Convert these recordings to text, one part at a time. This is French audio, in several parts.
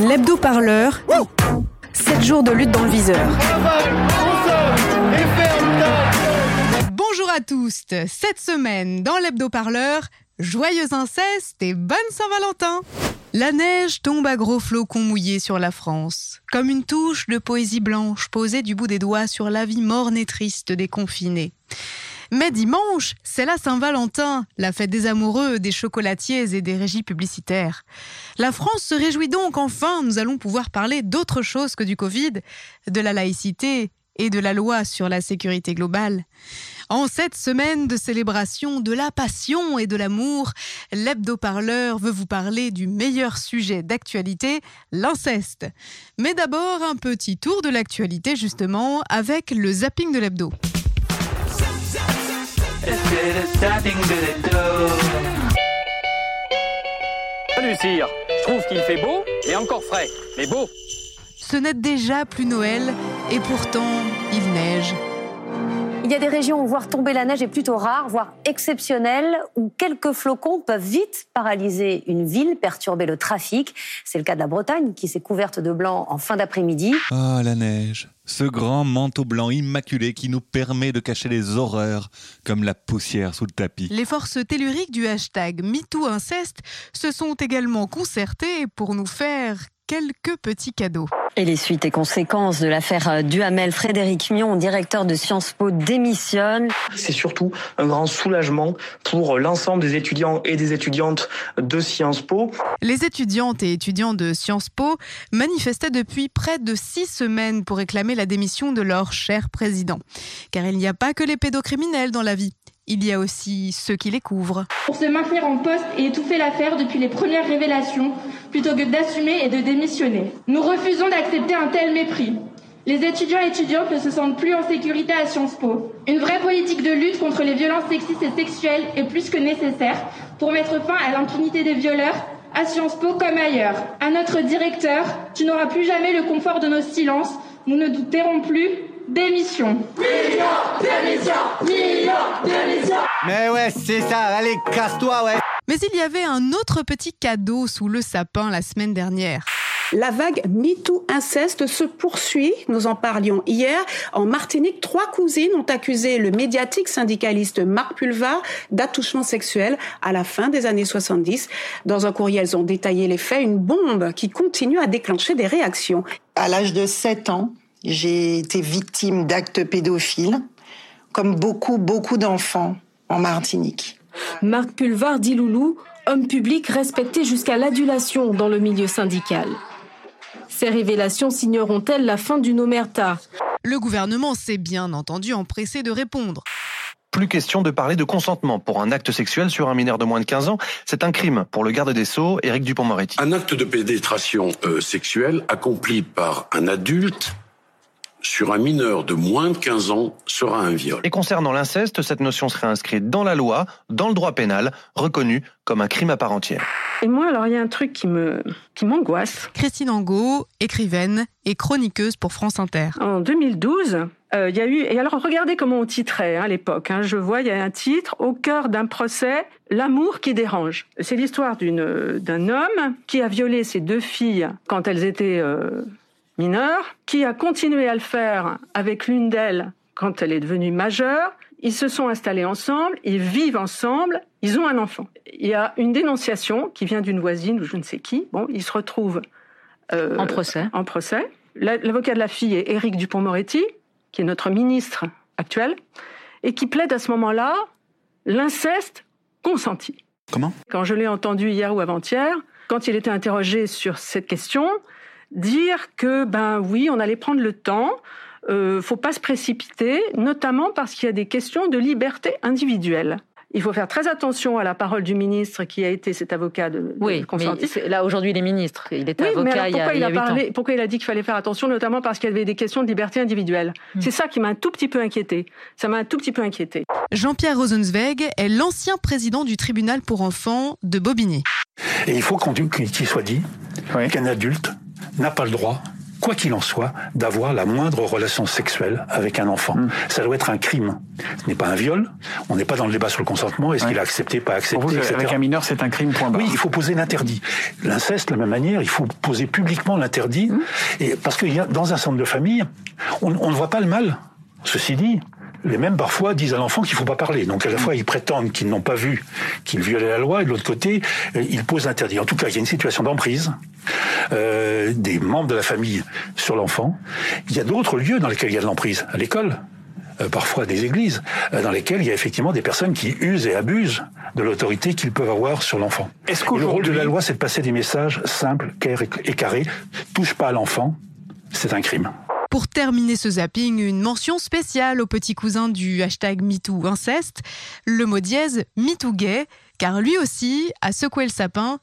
L'hebdo parleur. 7 jours de lutte dans le viseur. Bonjour à tous. Cette semaine, dans l'hebdo parleur, joyeux inceste et bonne Saint-Valentin. La neige tombe à gros flocons mouillés sur la France, comme une touche de poésie blanche posée du bout des doigts sur la vie morne et triste des confinés. Mais dimanche, c'est la Saint-Valentin, la fête des amoureux, des chocolatiers et des régies publicitaires. La France se réjouit donc enfin, nous allons pouvoir parler d'autre chose que du Covid, de la laïcité et de la loi sur la sécurité globale. En cette semaine de célébration de la passion et de l'amour, l'hebdo-parleur veut vous parler du meilleur sujet d'actualité, l'inceste. Mais d'abord, un petit tour de l'actualité justement avec le zapping de l'hebdo. Salut Sire, je trouve qu'il fait beau et encore frais, mais beau. Ce n'est déjà plus Noël et pourtant il neige. Il y a des régions où voir tomber la neige est plutôt rare, voire exceptionnel, où quelques flocons peuvent vite paralyser une ville, perturber le trafic. C'est le cas de la Bretagne, qui s'est couverte de blanc en fin d'après-midi. Ah, la neige ce grand manteau blanc immaculé qui nous permet de cacher les horreurs comme la poussière sous le tapis. Les forces telluriques du hashtag MeTooInceste se sont également concertées pour nous faire quelques petits cadeaux. Et les suites et conséquences de l'affaire Duhamel, Frédéric Mion, directeur de Sciences Po, démissionne. C'est surtout un grand soulagement pour l'ensemble des étudiants et des étudiantes de Sciences Po. Les étudiantes et étudiants de Sciences Po manifestaient depuis près de six semaines pour réclamer la démission de leur cher président. Car il n'y a pas que les pédocriminels dans la vie il y a aussi ceux qui les couvrent. Pour se maintenir en poste et étouffer l'affaire depuis les premières révélations, plutôt que d'assumer et de démissionner. Nous refusons d'accepter un tel mépris. Les étudiants et étudiantes ne se sentent plus en sécurité à Sciences Po. Une vraie politique de lutte contre les violences sexistes et sexuelles est plus que nécessaire pour mettre fin à l'impunité des violeurs à Sciences Po comme ailleurs. À notre directeur, tu n'auras plus jamais le confort de nos silences. Nous ne douterons plus Démission. Démission Démission Démission Mais ouais, c'est ça, allez, casse-toi, ouais Mais il y avait un autre petit cadeau sous le sapin la semaine dernière. La vague MeToo inceste se poursuit. Nous en parlions hier. En Martinique, trois cousines ont accusé le médiatique syndicaliste Marc Pulvar d'attouchement sexuel à la fin des années 70. Dans un courrier, elles ont détaillé les faits, une bombe qui continue à déclencher des réactions. À l'âge de 7 ans, j'ai été victime d'actes pédophiles, comme beaucoup, beaucoup d'enfants en Martinique. Marc Pulvar dit Loulou, homme public respecté jusqu'à l'adulation dans le milieu syndical. Ces révélations signeront-elles la fin d'une omerta? Le gouvernement s'est bien entendu empressé de répondre plus question de parler de consentement pour un acte sexuel sur un mineur de moins de 15 ans. C'est un crime pour le garde des Sceaux, Éric Dupont-Moretti. Un acte de pénétration euh, sexuelle accompli par un adulte sur un mineur de moins de 15 ans sera un viol. Et concernant l'inceste, cette notion serait inscrite dans la loi, dans le droit pénal, reconnu comme un crime à part entière. Et moi, alors, il y a un truc qui me, qui m'angoisse. Christine Angot, écrivaine et chroniqueuse pour France Inter. En 2012, euh, il y a eu, et alors regardez comment on titrait hein, à l'époque. Hein, je vois, il y a un titre au cœur d'un procès, l'amour qui dérange. C'est l'histoire d'une d'un homme qui a violé ses deux filles quand elles étaient euh, mineure, qui a continué à le faire avec l'une d'elles quand elle est devenue majeure. Ils se sont installés ensemble, ils vivent ensemble, ils ont un enfant. Il y a une dénonciation qui vient d'une voisine ou je ne sais qui. Bon, ils se retrouvent euh, en procès. En procès. L'avocat de la fille est Éric Dupont-Moretti, qui est notre ministre actuel, et qui plaide à ce moment-là l'inceste consenti. Comment? Quand je l'ai entendu hier ou avant-hier, quand il était interrogé sur cette question, dire que ben oui, on allait prendre le temps. Euh, faut pas se précipiter, notamment parce qu'il y a des questions de liberté individuelle. Il faut faire très attention à la parole du ministre qui a été cet avocat de, oui, mais là aujourd'hui il est ministre, il était avocat il y a, il a parlé, Pourquoi il a dit qu'il fallait faire attention, notamment parce qu'il y avait des questions de liberté individuelle? Hmm. C'est ça qui m'a un tout petit peu inquiété. Ça m'a un tout petit peu inquiété. Jean-Pierre Rosenzweig est l'ancien président du tribunal pour enfants de Bobigny. Et il faut qu'on qu'il soit dit qu'un adulte n'a pas le droit quoi qu'il en soit, d'avoir la moindre relation sexuelle avec un enfant. Hmm. Ça doit être un crime. Ce n'est pas un viol. On n'est pas dans le débat sur le consentement. Est-ce Ouais. qu'il a accepté, pas accepté, Pour vous, etc. avec un mineur, c'est un crime, point barre. Oui, il faut poser l'interdit. L'inceste, de la même manière, il faut poser publiquement l'interdit. Hmm. Et parce qu'il y a dans un centre de famille, on, on ne voit pas le mal. Ceci dit, les mêmes parfois disent à l'enfant qu'il ne faut pas parler. Donc à la fois ils prétendent qu'ils n'ont pas vu qu'il violait la loi, et de l'autre côté euh, ils posent l'interdit. En tout cas, il y a une situation d'emprise euh, des membres de la famille sur l'enfant. Il y a d'autres lieux dans lesquels il y a de l'emprise, à l'école. euh, parfois des églises, euh, dans lesquelles il y a effectivement des personnes qui usent et abusent de l'autorité qu'ils peuvent avoir sur l'enfant. Est-ce Et le rôle de la loi, c'est de passer des messages simples, clairs et et carrés. Touche pas à l'enfant, c'est un crime. Pour terminer ce zapping, une mention spéciale au petit cousin du hashtag MeTooInceste, le mot dièse MeTooGay, car lui aussi a secoué le sapin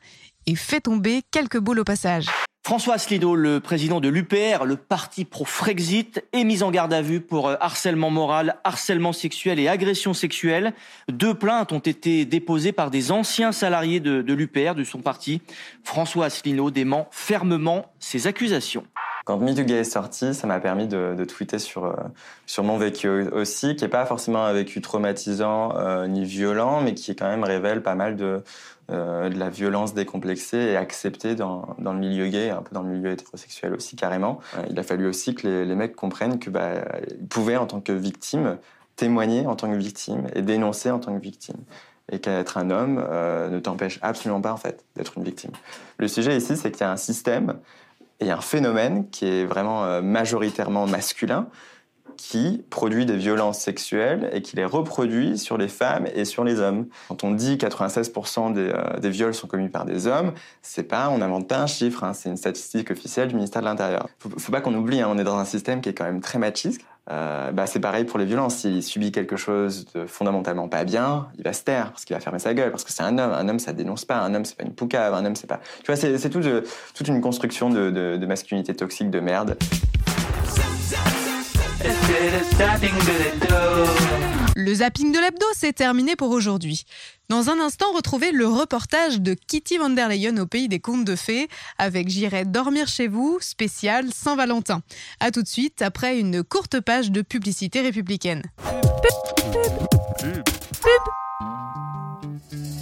et fait tomber quelques boules au passage. François Asselineau, le président de l'UPR, le parti pro-Frexit, est mis en garde à vue pour euh, harcèlement moral, harcèlement sexuel et agression sexuelle. Deux plaintes ont été déposées par des anciens salariés de, de l'UPR, de son parti. François Asselineau dément fermement ces accusations. Quand MeTooGay est sorti, ça m'a permis de, tweeter sur, euh, sur mon vécu aussi, qui n'est pas forcément un vécu traumatisant euh, ni violent, mais qui quand même révèle pas mal de, euh, de la violence décomplexée et acceptée dans, dans le milieu gay, un peu dans le milieu hétérosexuel aussi carrément. Il a fallu aussi que les, mecs comprennent que bah, pouvaient en tant que victime témoigner en tant que victime et dénoncer en tant que victime et qu'être un homme ne t'empêche absolument pas en fait d'être une victime. Le sujet ici, c'est qu'il y a un système et un phénomène qui est vraiment euh, majoritairement masculin qui produit des violences sexuelles et qui les reproduit sur les femmes et sur les hommes. Quand on dit 96% des, euh, des viols sont commis par des hommes, c'est pas, on n'invente pas un chiffre, hein, c'est une statistique officielle du ministère de l'Intérieur. Faut, faut pas qu'on oublie, hein, on est dans un système qui est quand même très machiste. Euh, bah, c'est pareil pour les violences. S'il subit quelque chose de fondamentalement pas bien, il va se taire parce qu'il va fermer sa gueule parce que c'est un homme. Un homme, ça dénonce pas. Un homme, c'est pas une poucave. Un homme, c'est pas. Tu vois, c'est tout toute une construction de masculinité toxique de merde. Le zapping de l'hebdo, c'est terminé pour aujourd'hui. Dans un instant, retrouvez le reportage de Kitty van der Leyen au pays des contes de fées avec J'irai dormir chez vous, spécial Saint-Valentin. A tout de suite après une courte page de publicité républicaine.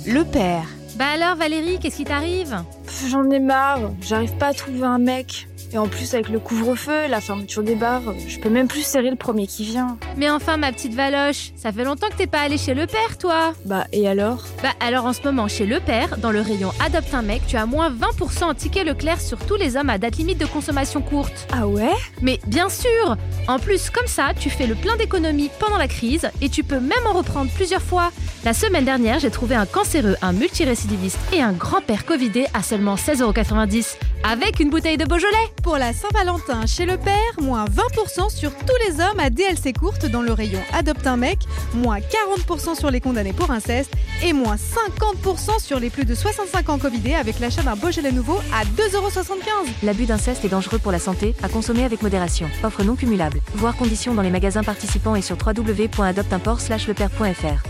Le père. Bah alors Valérie, qu'est-ce qui t'arrive? J'en ai marre, j'arrive pas à trouver un mec. Et en plus, avec le couvre-feu, la fermeture des bars, je peux même plus serrer le premier qui vient. Mais enfin ma petite Valoche, ça fait longtemps que t'es pas allée chez le père toi Bah, et alors? Bah alors en ce moment chez le père, dans le rayon Adopte un mec, tu as moins 20% en ticket Leclerc sur tous les hommes à date limite de consommation courte. Ah ouais? Mais bien sûr En plus, comme ça, tu fais le plein d'économies pendant la crise et tu peux même en reprendre plusieurs fois. La semaine dernière, j'ai trouvé un cancéreux, un multirécidiviste et un grand-père covidé à seulement 16,90€ avec une bouteille de Beaujolais. Pour la Saint-Valentin chez le père, moins 20% sur tous les hommes à DLC courte dans le rayon Adopte un mec, moins 40% sur les condamnés pour inceste et moins 50% sur les plus de 65 ans covidés avec l'achat d'un Beaujolais nouveau à 2,75€. L'abus d'inceste est dangereux pour la santé, à consommer avec modération. Offre non cumulable. Voir conditions dans les magasins participants et sur www.adopteimport/lepère.fr.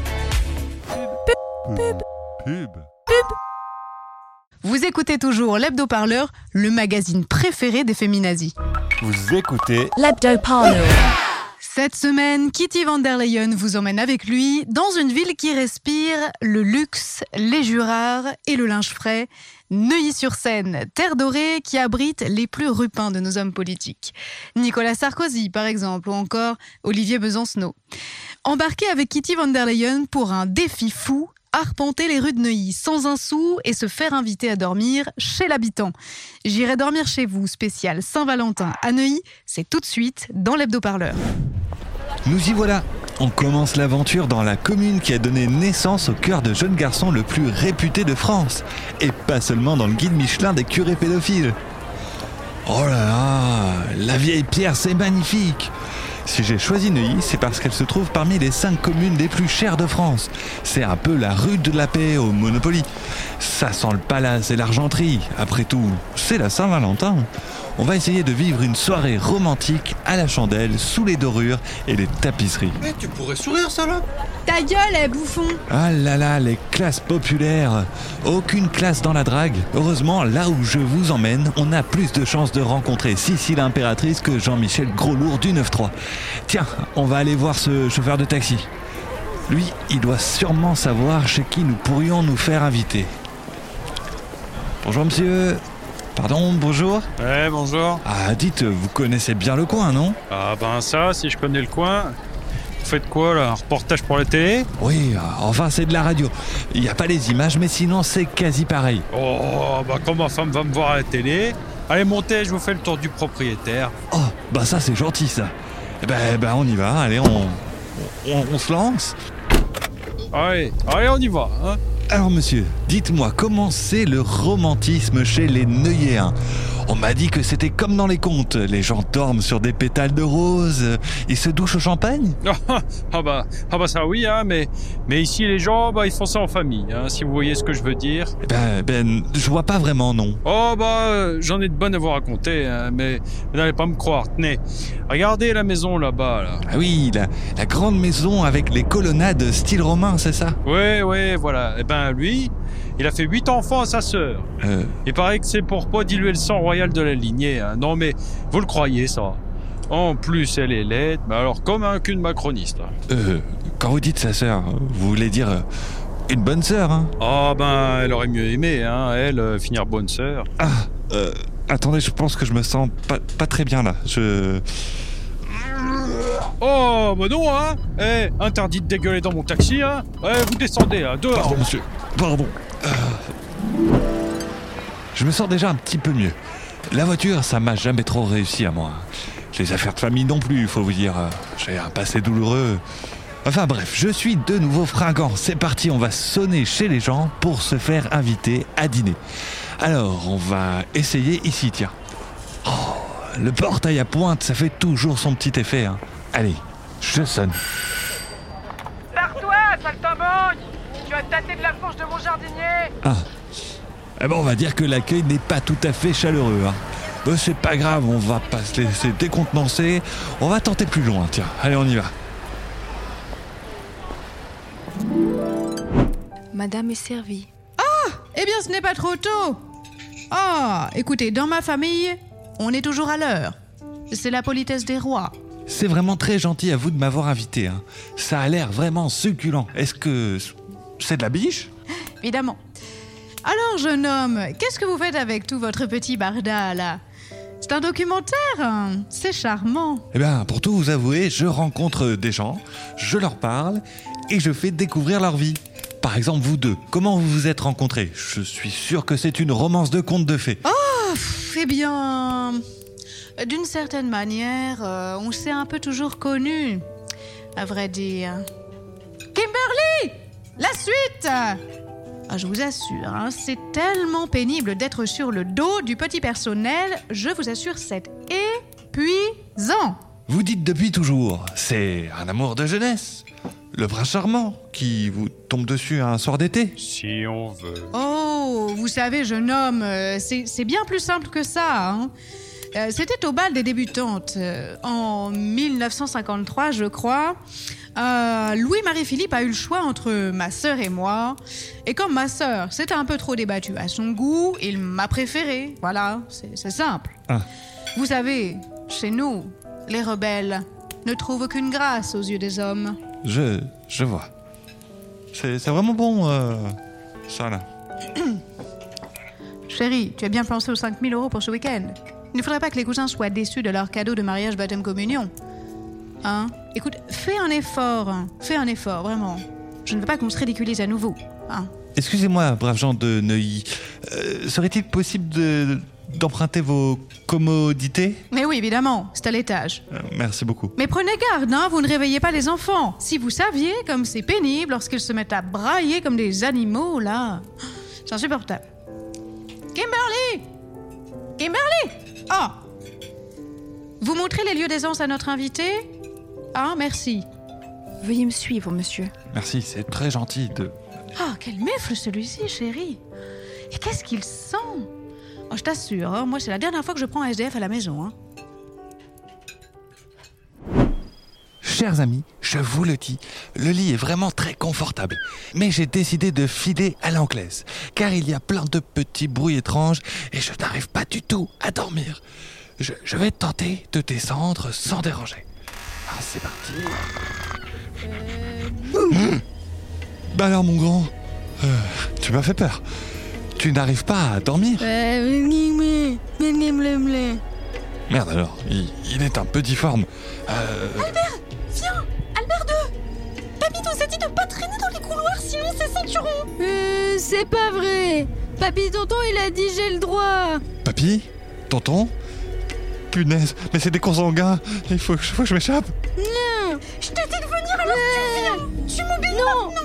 Pub. Vous écoutez toujours l'Hebdo-Parleur, le magazine préféré des féminazis. Vous écoutez L'Hebdo-Parleur. Cette semaine, Kitty van der Leyen vous emmène avec lui dans une ville qui respire le luxe, les jurards et le linge frais. Neuilly-sur-Seine, terre dorée qui abrite les plus rupins de nos hommes politiques. Nicolas Sarkozy, par exemple, ou encore Olivier Besancenot. Embarqué avec Kitty van der Leyen pour un défi fou, arpenter les rues de Neuilly sans un sou et se faire inviter à dormir chez l'habitant. J'irai dormir chez vous, spécial Saint-Valentin à Neuilly, c'est tout de suite dans l'hebdo-parleur. Nous y voilà. On commence l'aventure dans la commune qui a donné naissance au cœur de jeune garçon le plus réputé de France. Et pas seulement dans le guide Michelin des curés pédophiles. Oh là là, la vieille pierre, c'est magnifique. Si j'ai choisi Neuilly, c'est parce qu'elle se trouve parmi les cinq communes les plus chères de France. C'est un peu la rue de la paix au Monopoly. Ça sent le palace et l'argenterie. Après tout, c'est la Saint-Valentin. On va essayer de vivre une soirée romantique à la chandelle, sous les dorures et les tapisseries. Mais tu pourrais sourire, salope Ta gueule, eh, bouffon Ah là là, les classes populaires Aucune classe dans la drague. Heureusement, là où je vous emmène, on a plus de chances de rencontrer Sissi l'impératrice que Jean-Michel Groslourd du 9-3. Tiens, on va aller voir ce chauffeur de taxi. Lui, il doit sûrement savoir chez qui nous pourrions nous faire inviter. Bonjour monsieur. Pardon, bonjour Ouais, bonjour. Ah, dites, vous connaissez bien le coin, non? Ah ben ça, si je connais le coin. Vous faites quoi là Un reportage pour la télé Oui, enfin c'est de la radio. Il n'y a pas les images, mais sinon c'est quasi pareil. Oh, bah quand ma femme va me voir à la télé, allez montez, je vous fais le tour du propriétaire. Oh, bah ça c'est gentil ça. Eh ben, ben on y va, allez, on, on, on se lance. Allez, allez, on y va. Hein Alors monsieur, dites-moi comment c'est le romantisme chez les Neuilléens? On m'a dit que c'était comme dans les contes, les gens dorment sur des pétales de rose, ils se douchent au champagne ah bah, ah bah ça oui, hein, mais, mais ici les gens, bah ils font ça en famille, hein, si vous voyez ce que je veux dire. Eh Ben, ben, je vois pas vraiment, non. Oh bah, euh, j'en ai de bonnes à vous raconter, hein, mais vous n'allez pas me croire. Tenez, regardez la maison là-bas. Là. Ah oui, la, la grande maison avec les colonnades style romain, c'est ça? Ouais, ouais, voilà. Eh ben lui, il a fait huit enfants à sa sœur. Euh, Il paraît que c'est pour pas diluer le sang royal de la lignée. hein. Non mais, vous le croyez ça En plus, elle est laide, mais alors comme un cul de macroniste. hein. euh, quand vous dites sa sœur, vous voulez dire euh, une bonne sœur, hein? Ah ben, elle aurait mieux aimé, hein, elle, finir bonne sœur. Ah, attendez, je pense que je me sens pas, pas très bien là. Je... Oh, bah non, hein Eh, interdit de dégueuler dans mon taxi, hein Ouais, vous descendez, hein, dehors Pardon, monsieur. Pardon. Euh, Je me sens déjà un petit peu mieux. La voiture, ça m'a jamais trop réussi à moi. Les affaires de famille non plus, faut vous dire. J'ai un passé douloureux. Enfin bref, je suis de nouveau fringant. C'est parti, on va sonner chez les gens pour se faire inviter à dîner. Alors, on va essayer ici, tiens. Oh, le portail à pointe, ça fait toujours son petit effet. hein. Allez, je sonne. Tâté de la fourche de mon jardinier Ah. Eh ben, on va dire que l'accueil n'est pas tout à fait chaleureux. Hein. Ben, c'est pas grave, on va pas se laisser décontenancer. On va tenter plus loin, tiens. Allez, on y va. Madame est servie. Ah Eh bien, ce n'est pas trop tôt Ah Écoutez, dans ma famille, on est toujours à l'heure. C'est la politesse des rois. C'est vraiment très gentil à vous de m'avoir invité. hein. Ça a l'air vraiment succulent. Est-ce que c'est de la biche Évidemment. Alors, jeune homme, qu'est-ce que vous faites avec tout votre petit barda, là? C'est un documentaire hein C'est charmant. Eh bien, pour tout vous avouer, je rencontre des gens, je leur parle et je fais découvrir leur vie. Par exemple, vous deux, comment vous vous êtes rencontrés? Je suis sûr que c'est une romance de conte de fées. Oh pff, Eh bien... D'une certaine manière, euh, on s'est un peu toujours connus, à vrai dire. Kimberly? La suite Ah, Je vous assure, hein, c'est tellement pénible d'être sur le dos du petit personnel, je vous assure, c'est épuisant. Vous dites depuis toujours, c'est un amour de jeunesse. Le prince charmant qui vous tombe dessus un soir d'été. Si on veut. Oh, vous savez, jeune homme, euh, c'est bien plus simple que ça. hein. Euh, C'était au bal des débutantes, euh, en 1953, je crois. Euh, Louis-Marie-Philippe a eu le choix entre ma sœur et moi. Et comme ma sœur s'était un peu trop débattue à son goût, il m'a préférée. Voilà, c'est simple. Ah. Vous savez, chez nous, les rebelles ne trouvent aucune grâce aux yeux des hommes. Je, je vois. C'est c'est vraiment bon, euh, ça là. Chérie, tu as bien pensé aux 5000 euros pour ce week-end. Il ne faudrait pas que les cousins soient déçus de leur cadeau de mariage baptême communion. Hein? Écoute, fais un effort. hein. Fais un effort, vraiment. Je ne veux pas qu'on se ridiculise à nouveau. Hein Excusez-moi, braves gens de Neuilly. Euh, Serait-il possible de- d'emprunter vos commodités? Mais oui, évidemment, c'est à l'étage. Euh, Merci beaucoup. Mais prenez garde, hein, vous ne réveillez pas les enfants. Si vous saviez comme c'est pénible lorsqu'ils se mettent à brailler comme des animaux, là. C'est insupportable. Kimberly Kimberly Ah Vous montrez les lieux d'aisance à notre invité? Ah, merci. Veuillez me suivre, monsieur. Merci, c'est très gentil de... Ah, quel mufle celui-ci, chérie Et qu'est-ce qu'il sent? Oh, je t'assure, hein, moi c'est la dernière fois que je prends un SDF à la maison. Hein. Chers amis, je vous le dis, le lit est vraiment très confortable. Mais j'ai décidé de filer à l'anglaise, car il y a plein de petits bruits étranges et je n'arrive pas du tout à dormir. Je, je vais tenter de descendre sans déranger. Ah, c'est parti. Hum. Bah alors mon grand, euh, tu m'as fait peur. Tu n'arrives pas à dormir Merde alors, il, il est un peu difforme. Euh, Albert, viens Albert 2 Papy nous a dit de pas traîner dans les couloirs, sinon c'est ceinturon Euh, c'est pas vrai Papy tonton, il a dit j'ai le droit Papy Tonton Punaise, mais c'est des consanguins Il faut, faut que je m'échappe. Non. Je t'ai dit de venir alors tu viens Tu m'obéis Non. maintenant.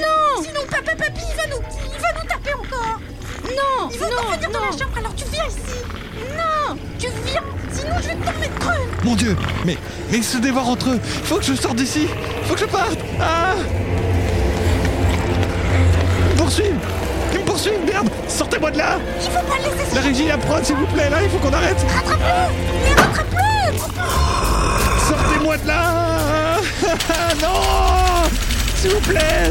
Non. Sinon papa papy il va nous, il va nous taper encore. Non. Il va non, encore venir dans la non. chambre alors tu viens ici. Non. Tu viens. Sinon je vais te tomber de creux. Mon Dieu. Mais, mais ils se dévorent entre eux Il faut que je sorte d'ici. Il faut que je parte. Ah. Me poursuivent Merde Sortez-moi de là Il faut pas le laisser La régie, la prod, s'il vous plaît, là, il faut qu'on arrête Rattrape-le Mais rattrape-le Sortez-moi de là Non S'il vous plaît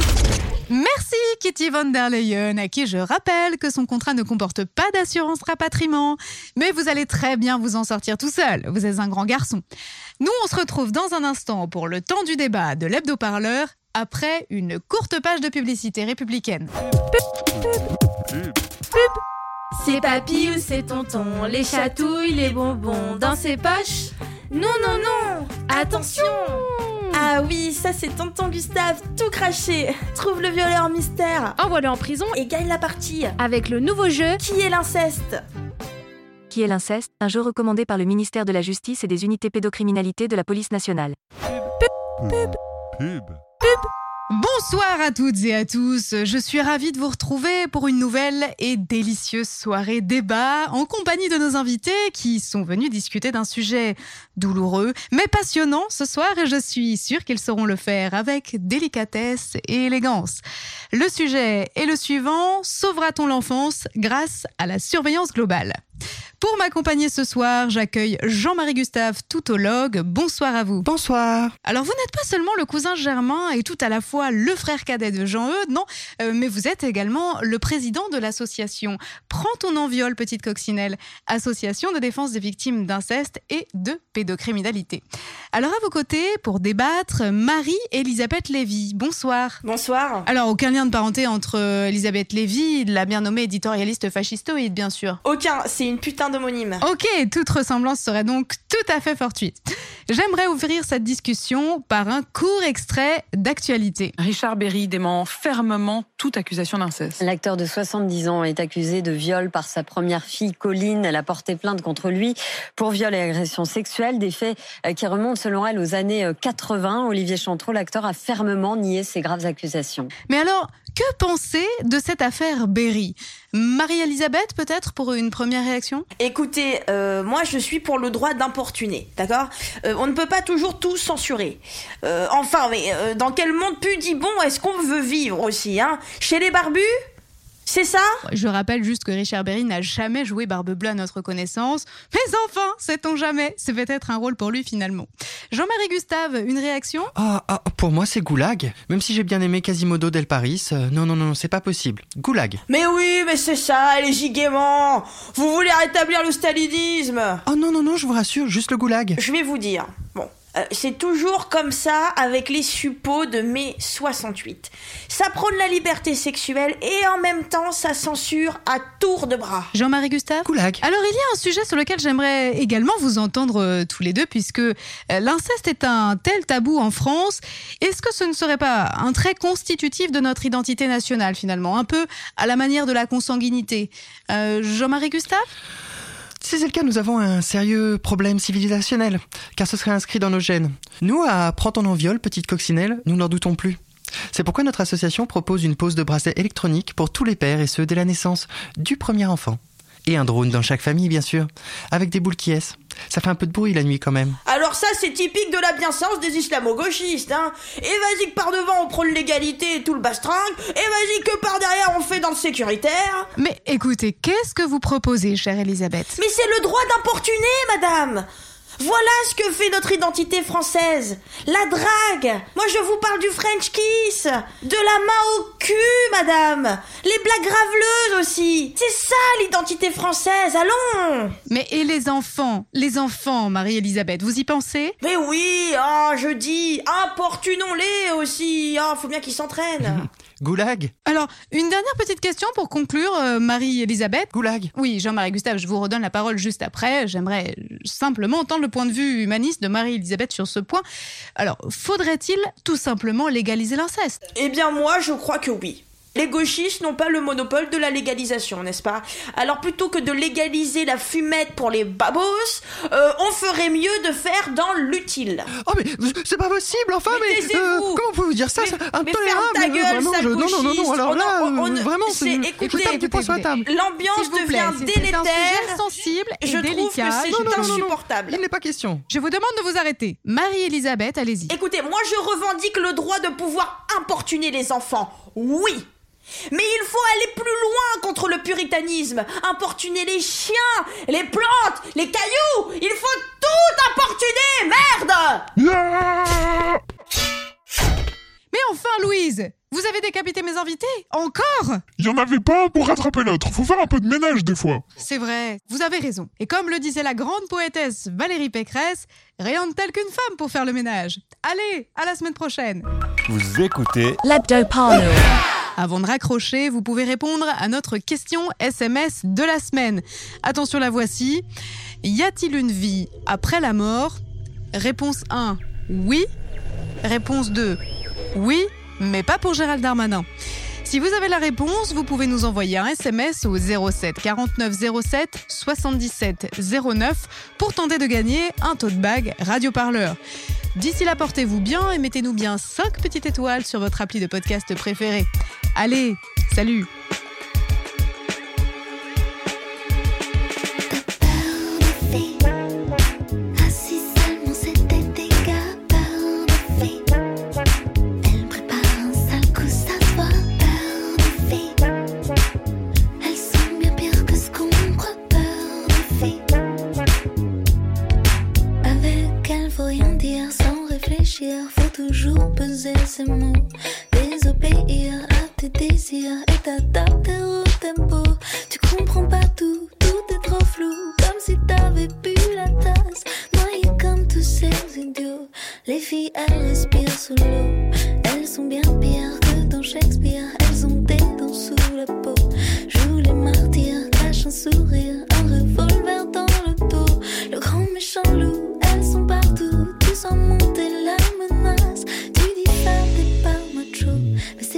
Merci Kitty von der Leyen, à qui je rappelle que son contrat ne comporte pas d'assurance rapatriement. Mais vous allez très bien vous en sortir tout seul, vous êtes un grand garçon. Nous, on se retrouve dans un instant pour le temps du débat de l'hebdo-parleur, après une courte page de publicité républicaine. C'est papy ou c'est tonton, les chatouilles, les bonbons dans ses poches. Non, non, non Attention. Ah oui, ça c'est tonton Gustave, tout craché. Trouve le violeur mystère. Envoie-le en prison. Et gagne la partie. Avec le nouveau jeu. Qui est l'inceste? Qui est l'inceste? Un jeu recommandé par le ministère de la Justice et des unités pédocriminalité de la police nationale. Pub Bonsoir à toutes et à tous, je suis ravie de vous retrouver pour une nouvelle et délicieuse soirée débat en compagnie de nos invités qui sont venus discuter d'un sujet douloureux mais passionnant ce soir et je suis sûre qu'ils sauront le faire avec délicatesse et élégance. Le sujet est le suivant, sauvera-t-on l'enfance grâce à la surveillance globale? Pour m'accompagner ce soir, j'accueille Jean-Marie Gustave, toutologue. Bonsoir à vous. Bonsoir. Alors, vous n'êtes pas seulement le cousin germain et tout à la fois le frère cadet de Jean-Eudes, non, euh, mais vous êtes également le président de l'association Prends ton enviol, petite coccinelle, association de défense des victimes d'inceste et de pédocriminalité. Alors, à vos côtés, pour débattre, Marie-Elisabeth Lévy. Bonsoir. Bonsoir. Alors, aucun lien de parenté entre euh, Elisabeth Lévy, la bien nommée éditorialiste fascistoïde, bien sûr. Aucun, c'est une putain d'homonyme. Ok, toute ressemblance serait donc tout à fait fortuite. J'aimerais ouvrir cette discussion par un court extrait d'actualité. Richard Berry dément fermement toute accusation d'inceste. L'acteur de 70 ans est accusé de viol par sa première fille Colline. Elle a porté plainte contre lui pour viol et agression sexuelle, des faits euh, qui remontent selon elle aux années euh, 80. Olivier Chantreau, l'acteur, a fermement nié ces graves accusations. Mais alors, que penser de cette affaire Berry? Marie-Elisabeth, peut-être, pour une première réaction? Écoutez, euh, moi je suis pour le droit d'importuner, d'accord? Euh, On ne peut pas toujours tout censurer. Euh, enfin, mais dans quel monde pudibond est-ce qu'on veut vivre aussi, hein? Chez les barbus? C'est ça Je rappelle juste que Richard Berry n'a jamais joué Barbe Bleue à notre connaissance. Mais enfin, sait-on jamais? C'est peut-être un rôle pour lui finalement. Jean-Marie Gustave, une réaction? Ah, ah, pour moi, c'est Goulag. Même si j'ai bien aimé Quasimodo del Paris, euh, non, non, non, c'est pas possible. Goulag. Mais oui, mais c'est ça, les giguements Vous voulez rétablir le stalinisme? Oh non, non, non, je vous rassure, juste le Goulag. Je vais vous dire. Bon, euh, c'est toujours comme ça avec les suppôts de mai 68. Ça prône la liberté sexuelle et en même temps ça censure à tour de bras. Jean-Marie Gustave Goulag. Alors il y a un sujet sur lequel j'aimerais également vous entendre euh, tous les deux puisque euh, l'inceste est un tel tabou en France. Est-ce que ce ne serait pas un trait constitutif de notre identité nationale finalement, un peu à la manière de la consanguinité Euh, Jean-Marie Gustave? Si c'est le cas, nous avons un sérieux problème civilisationnel, car ce serait inscrit dans nos gènes. Nous, à Prends ton enviol, petite coccinelle, nous n'en doutons plus. C'est pourquoi notre association propose une pose de bracelet électronique pour tous les pères et ceux dès la naissance du premier enfant. Et un drone dans chaque famille, bien sûr, avec des boules qui. Ça fait un peu de bruit la nuit quand même. Alors ça c'est typique de la bienséance des islamo-gauchistes, hein. Et vas-y que par devant on prône l'égalité et tout le bastringue, et vas-y que par derrière on fait dans le sécuritaire. Mais écoutez, qu'est-ce que vous proposez, chère Elisabeth? Mais c'est le droit d'importuner, madame voilà ce que fait notre identité française. La drague. Moi, je vous parle du French kiss. De la main au cul, madame. Les blagues graveleuses aussi. C'est ça l'identité française. Allons. Mais et les enfants? Les enfants, Marie-Elisabeth, vous y pensez? Mais oui, ah, je dis, importunons-les aussi. Ah, faut bien qu'ils s'entraînent. Goulag Alors, une dernière petite question pour conclure, euh, Marie-Elisabeth. Goulag Oui, Jean-Marie Gustave, je vous redonne la parole juste après. J'aimerais simplement entendre le point de vue humaniste de Marie-Elisabeth sur ce point. Alors, faudrait-il tout simplement légaliser l'inceste? Eh bien, moi, je crois que oui. Les gauchistes n'ont pas le monopole de la légalisation, n'est-ce pas? Alors plutôt que de légaliser la fumette pour les babos, euh, on ferait mieux de faire dans l'utile. Oh mais c'est pas possible, enfin mais, mais euh, comment pouvez-vous dire ça? Mais, C'est intolérable. Mais ta gueule, vraiment, sale je, non non non non. Alors on, là, on, on, euh, vraiment, c'est écoutez, écoutez, du poing sur la table. L'ambiance vous devient un délétère. sujet sensible et je délicat. trouve que c'est Non, non, non, non, non. insupportable. Il n'est pas question. Je vous demande de vous arrêter. Marie-Elisabeth, allez-y. Écoutez, moi je revendique le droit de pouvoir importuner les enfants. Oui. Mais il faut aller plus loin contre le puritanisme. Importuner les chiens, les plantes, les cailloux. Il faut tout importuner, merde Mais enfin, Louise Vous avez décapité mes invités Encore Il y en avait pas un pour rattraper l'autre. Faut faire un peu de ménage des fois. C'est vrai, vous avez raison. Et comme le disait la grande poétesse Valérie Pécresse, rien de tel qu'une femme pour faire le ménage. Allez, à la semaine prochaine Vous écoutez. Avant de raccrocher, vous pouvez répondre à notre question SMS de la semaine. Attention, la voici. Y a-t-il une vie après la mort? Réponse 1, oui. Réponse 2, oui, mais pas pour Gérald Darmanin. Si vous avez la réponse, vous pouvez nous envoyer un SMS au 07 49 07 77 09 pour tenter de gagner un tote bag Radio Parleur. D'ici là, portez-vous bien et mettez-nous bien 5 petites étoiles sur votre appli de podcast préféré. Allez, salut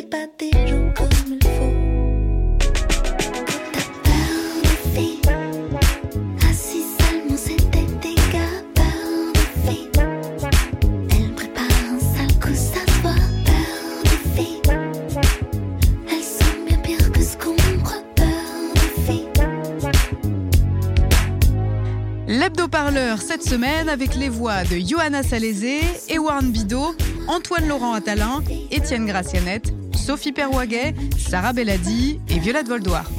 pas des gens comme il faut. T'as peur des filles Ah si seulement c'était des gars peur des filles Elle prépare un sale coup, ça se voit peur des filles Elles sont bien pires que ce qu'on croit peur des filles L'hebdo-parleur cette semaine avec les voix de Johanna Salézé, Ewan Bidot, Antoine Laurent Attalin, Étienne Gracianette, Sophie Perwaguet, Sarah Belladi et Violette Voldoir.